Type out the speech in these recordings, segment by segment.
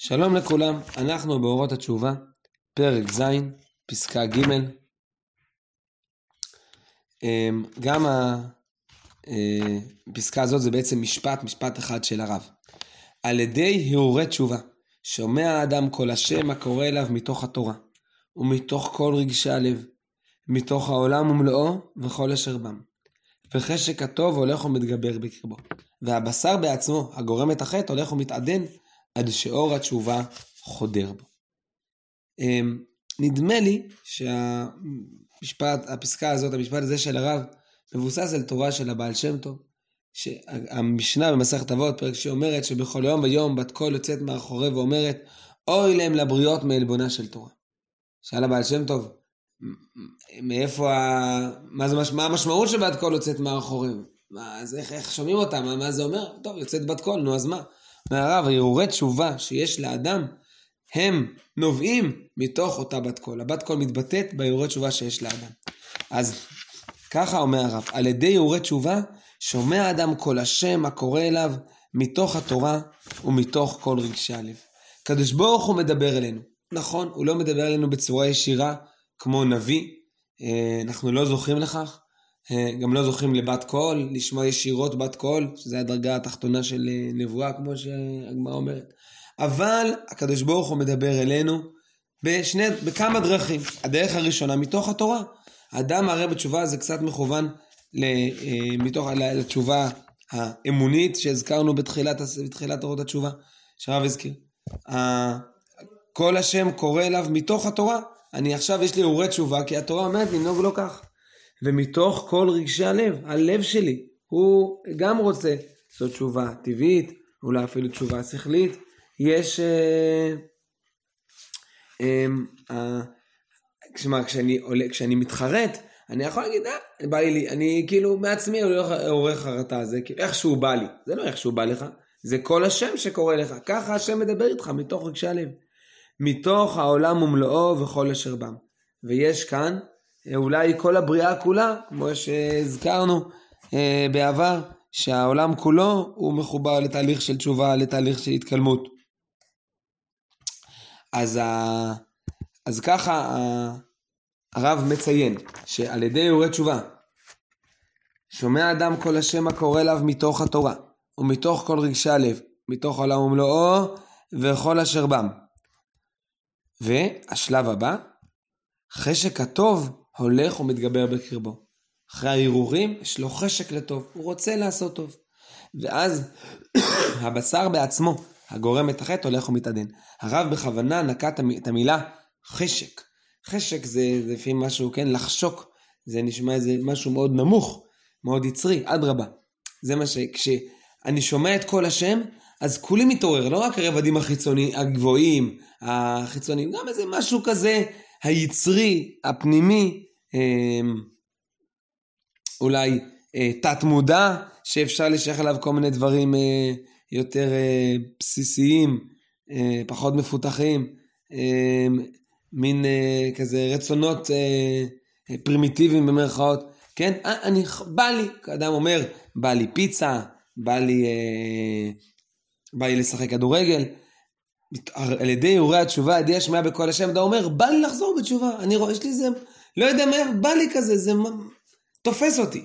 שלום לכולם, אנחנו באורות התשובה, פרק ז', פסקה ג'. אמ, גם הפסקה אה, הזאת זה בעצם משפט, משפט אחד של הרב. על ידי הרהורי תשובה, שומע האדם כל השם הקורא אליו מתוך התורה, ומתוך כל רגשי הלב, מתוך העולם ומלואו וכל אשר בם. וחשק הטוב הולך ומתגבר בקרבו, והבשר בעצמו, הגורם את החטא, הולך ומתעדן עד שאור התשובה חודר בו. אמ, נדמה לי שהמשפט, הפסקה הזאת, המשפט הזה של הרב, מבוסס על תורה של הבעל שם טוב, שהמשנה במסכת אבות, פרק שאומרת שבכל יום ויום בת קול יוצאת מאחורי ואומרת, אוי להם לבריות מעלבונה של תורה. שאל הבעל שם טוב, מאיפה ה... מה, זה, מה המשמעות שבת קול יוצאת מאחורי? מה, אז איך, איך שומעים אותה? מה, מה זה אומר? טוב, יוצאת בת קול, נו אז מה? מהרב, הרהורי תשובה שיש לאדם, הם נובעים מתוך אותה בת קול. הבת קול מתבטאת בהרהורי תשובה שיש לאדם. אז ככה אומר הרב, על ידי הרהורי תשובה, שומע האדם קול השם הקורא אליו מתוך התורה ומתוך כל רגשי הלב. קדוש ברוך הוא מדבר אלינו. נכון, הוא לא מדבר אלינו בצורה ישירה כמו נביא, אה, אנחנו לא זוכים לכך, גם לא זוכים לבת קול, לשמוע ישירות בת קול, שזה הדרגה התחתונה של אה, נבואה, כמו שהגמרא אומרת. אבל הקדוש ברוך הוא מדבר אלינו בשני, בכמה דרכים. הדרך הראשונה, מתוך התורה. אדם הרי בתשובה זה קצת מכוון אה, מתוך, לתשובה האמונית שהזכרנו בתחילת, בתחילת אורות התשובה, שהרב הזכיר. כל השם קורא אליו מתוך התורה. אני עכשיו, יש לי אורי תשובה, כי התורה אומרת לנהוג לא כך. ומתוך כל רגשי הלב, הלב שלי, הוא גם רוצה לעשות תשובה טבעית, אולי אפילו תשובה שכלית. יש... אה, אמ, אה, אה, כשאני, עולה, כשאני מתחרט, אני יכול להגיד, אה, בא לי, אני כאילו מעצמי עורך חרטה, זה כאילו איכשהו בא לי. זה לא איכשהו בא לך, זה כל השם שקורא לך. ככה השם מדבר איתך מתוך רגשי הלב. מתוך העולם ומלואו וכל אשר בם. ויש כאן אולי כל הבריאה כולה, כמו שהזכרנו אה, בעבר, שהעולם כולו הוא מחובר לתהליך של תשובה, לתהליך של התקלמות. אז, ה... אז ככה הרב מציין שעל ידי יורי תשובה שומע אדם כל השם הקורא אליו מתוך התורה ומתוך כל רגשי הלב, מתוך עולם ומלואו וכל אשר בם. והשלב הבא, חשק הטוב הולך ומתגבר בקרבו. אחרי ההרהורים יש לו חשק לטוב, הוא רוצה לעשות טוב. ואז הבשר בעצמו, הגורם את החטא, הולך ומתעדן. הרב בכוונה נקט את המילה חשק. חשק זה, לפעמים משהו, כן, לחשוק. זה נשמע איזה משהו מאוד נמוך, מאוד יצרי, אדרבה. זה מה ש... כשאני שומע את קול השם, אז כולי מתעורר, לא רק הרבדים החיצוניים, הגבוהים, החיצוניים, גם איזה משהו כזה, היצרי, הפנימי, אולי אה, תת מודע, שאפשר לשייך אליו כל מיני דברים אה, יותר אה, בסיסיים, פחות מפותחים, אמ, מין כזה רצונות פרימיטיביים במרכאות, כן? אני, בא לי, אדם אומר, בא לי פיצה, בא לי, בא לי לשחק כדורגל. על ידי איורי התשובה, על ידי השמיעה בקול השם, אתה אומר, בא לי לחזור בתשובה, אני רואה, יש לי איזה לא יודע מה, בא לי כזה, זה תופס אותי.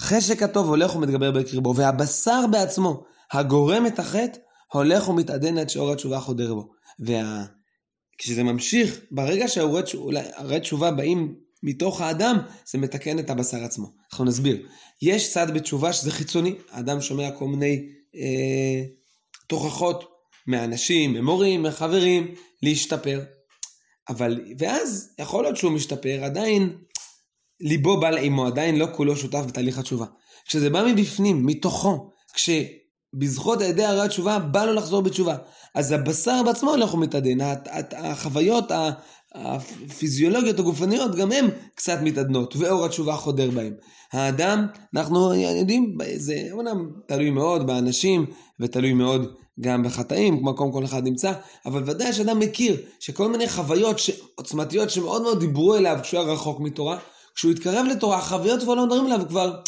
חשק הטוב הולך ומתגבר בקרבו, והבשר בעצמו, הגורם את החטא, הולך ומתעדן עד שאור התשובה חודר בו. וכשזה וה... ממשיך, ברגע שהאורי תשובה באים מתוך האדם, זה מתקן את הבשר עצמו. אנחנו נסביר. יש צד בתשובה שזה חיצוני, האדם שומע כל מיני אה, תוכחות מאנשים, ממורים, מחברים, להשתפר. אבל, ואז יכול להיות שהוא משתפר, עדיין ליבו בא לאימו, עדיין לא כולו שותף בתהליך התשובה. כשזה בא מבפנים, מתוכו, כשבזכות על ידי הרי התשובה בא לו לחזור בתשובה, אז הבשר בעצמו הולך ומתעדן, החוויות הפיזיולוגיות הגופניות גם הן קצת מתעדנות, ואור התשובה חודר בהן. האדם, אנחנו יודעים, זה אומנם תלוי מאוד באנשים, ותלוי מאוד גם בחטאים, כמו מקום כל אחד נמצא, אבל ודאי שאדם מכיר שכל מיני חוויות עוצמתיות שמאוד מאוד דיברו אליו כשהוא היה רחוק מתורה, כשהוא התקרב לתורה, החוויות כבר לא מדברים אליו, כבר,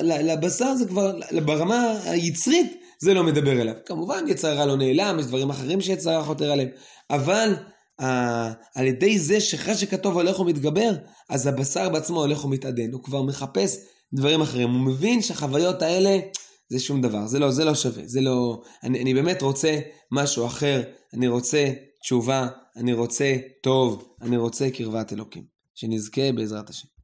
לבשר זה כבר, ברמה היצרית, זה לא מדבר אליו. כמובן, יצר הרע לא נעלם, יש דברים אחרים שיצר הרע חותר עליהם, אבל על ידי זה שאחרי שכתוב הולך ומתגבר, אז הבשר בעצמו הולך ומתעדן, הוא כבר מחפש דברים אחרים, הוא מבין שהחוויות האלה זה שום דבר, זה לא, זה לא שווה, זה לא... אני, אני באמת רוצה משהו אחר, אני רוצה תשובה, אני רוצה טוב, אני רוצה קרבת אלוקים. שנזכה בעזרת השם.